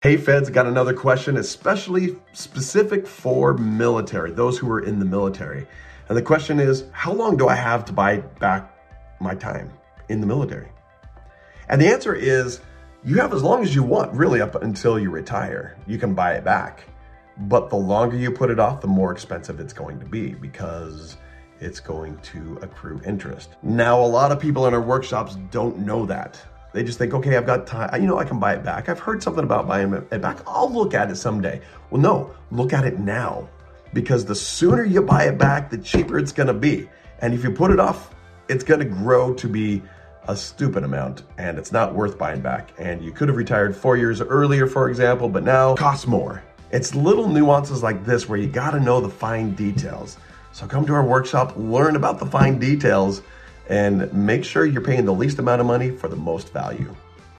Hey feds, got another question, especially specific for military, those who are in the military. And the question is, how long do I have to buy back my time in the military? And the answer is, you have as long as you want, really up until you retire. You can buy it back. But the longer you put it off, the more expensive it's going to be because it's going to accrue interest. Now, a lot of people in our workshops don't know that. They just think, okay, I've got time. You know, I can buy it back. I've heard something about buying it back. I'll look at it someday. Well, no, look at it now because the sooner you buy it back, the cheaper it's going to be. And if you put it off, it's going to grow to be a stupid amount and it's not worth buying back. And you could have retired four years earlier, for example, but now costs more. It's little nuances like this where you got to know the fine details. So come to our workshop, learn about the fine details, and make sure you're paying the least amount of money for the most value.